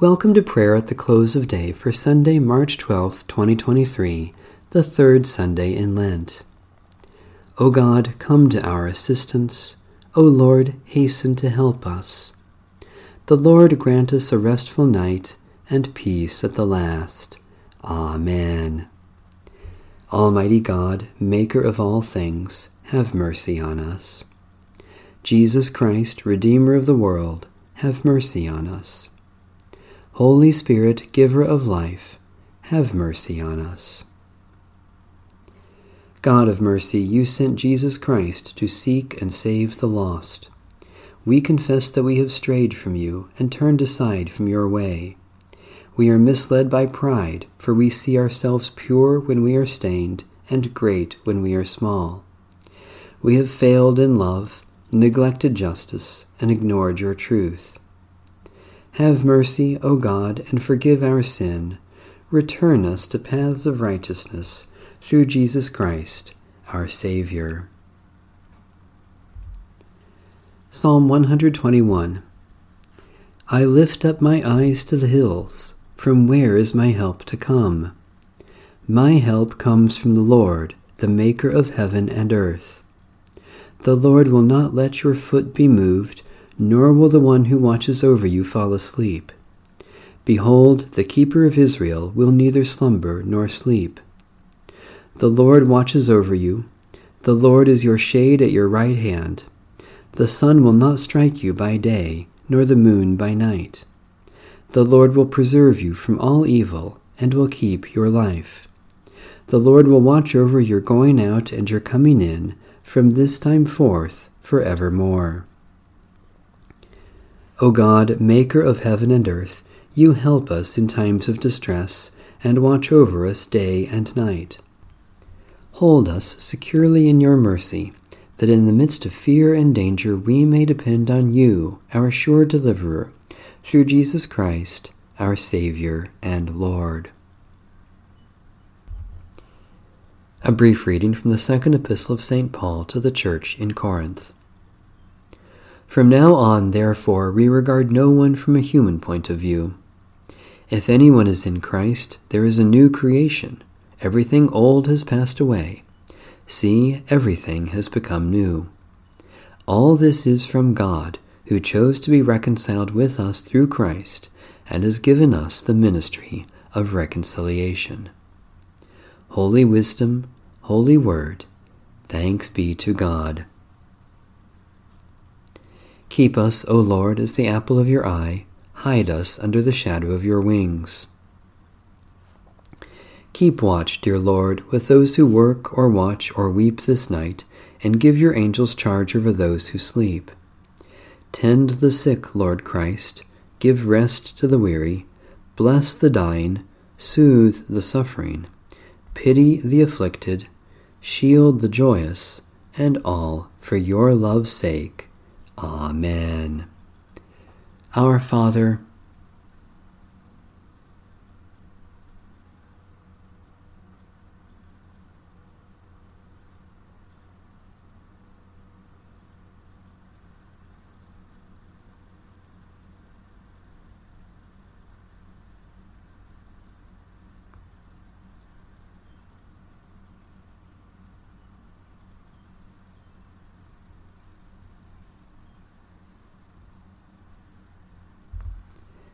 Welcome to prayer at the close of day for Sunday, March 12th, 2023, the third Sunday in Lent. O God, come to our assistance. O Lord, hasten to help us. The Lord grant us a restful night and peace at the last. Amen. Almighty God, Maker of all things, have mercy on us. Jesus Christ, Redeemer of the world, have mercy on us. Holy Spirit, giver of life, have mercy on us. God of mercy, you sent Jesus Christ to seek and save the lost. We confess that we have strayed from you and turned aside from your way. We are misled by pride, for we see ourselves pure when we are stained and great when we are small. We have failed in love, neglected justice, and ignored your truth. Have mercy, O God, and forgive our sin. Return us to paths of righteousness through Jesus Christ, our Savior. Psalm 121 I lift up my eyes to the hills. From where is my help to come? My help comes from the Lord, the Maker of heaven and earth. The Lord will not let your foot be moved nor will the one who watches over you fall asleep. Behold, the keeper of Israel will neither slumber nor sleep. The Lord watches over you. The Lord is your shade at your right hand. The sun will not strike you by day, nor the moon by night. The Lord will preserve you from all evil, and will keep your life. The Lord will watch over your going out and your coming in from this time forth for evermore. O God, maker of heaven and earth, you help us in times of distress and watch over us day and night. Hold us securely in your mercy, that in the midst of fear and danger we may depend on you, our sure deliverer, through Jesus Christ, our Savior and Lord. A brief reading from the second epistle of St. Paul to the Church in Corinth. From now on, therefore, we regard no one from a human point of view. If anyone is in Christ, there is a new creation. Everything old has passed away. See, everything has become new. All this is from God, who chose to be reconciled with us through Christ, and has given us the ministry of reconciliation. Holy Wisdom, Holy Word, thanks be to God. Keep us, O Lord, as the apple of your eye. Hide us under the shadow of your wings. Keep watch, dear Lord, with those who work or watch or weep this night, and give your angels charge over those who sleep. Tend the sick, Lord Christ. Give rest to the weary. Bless the dying. Soothe the suffering. Pity the afflicted. Shield the joyous. And all for your love's sake. Amen. Our Father,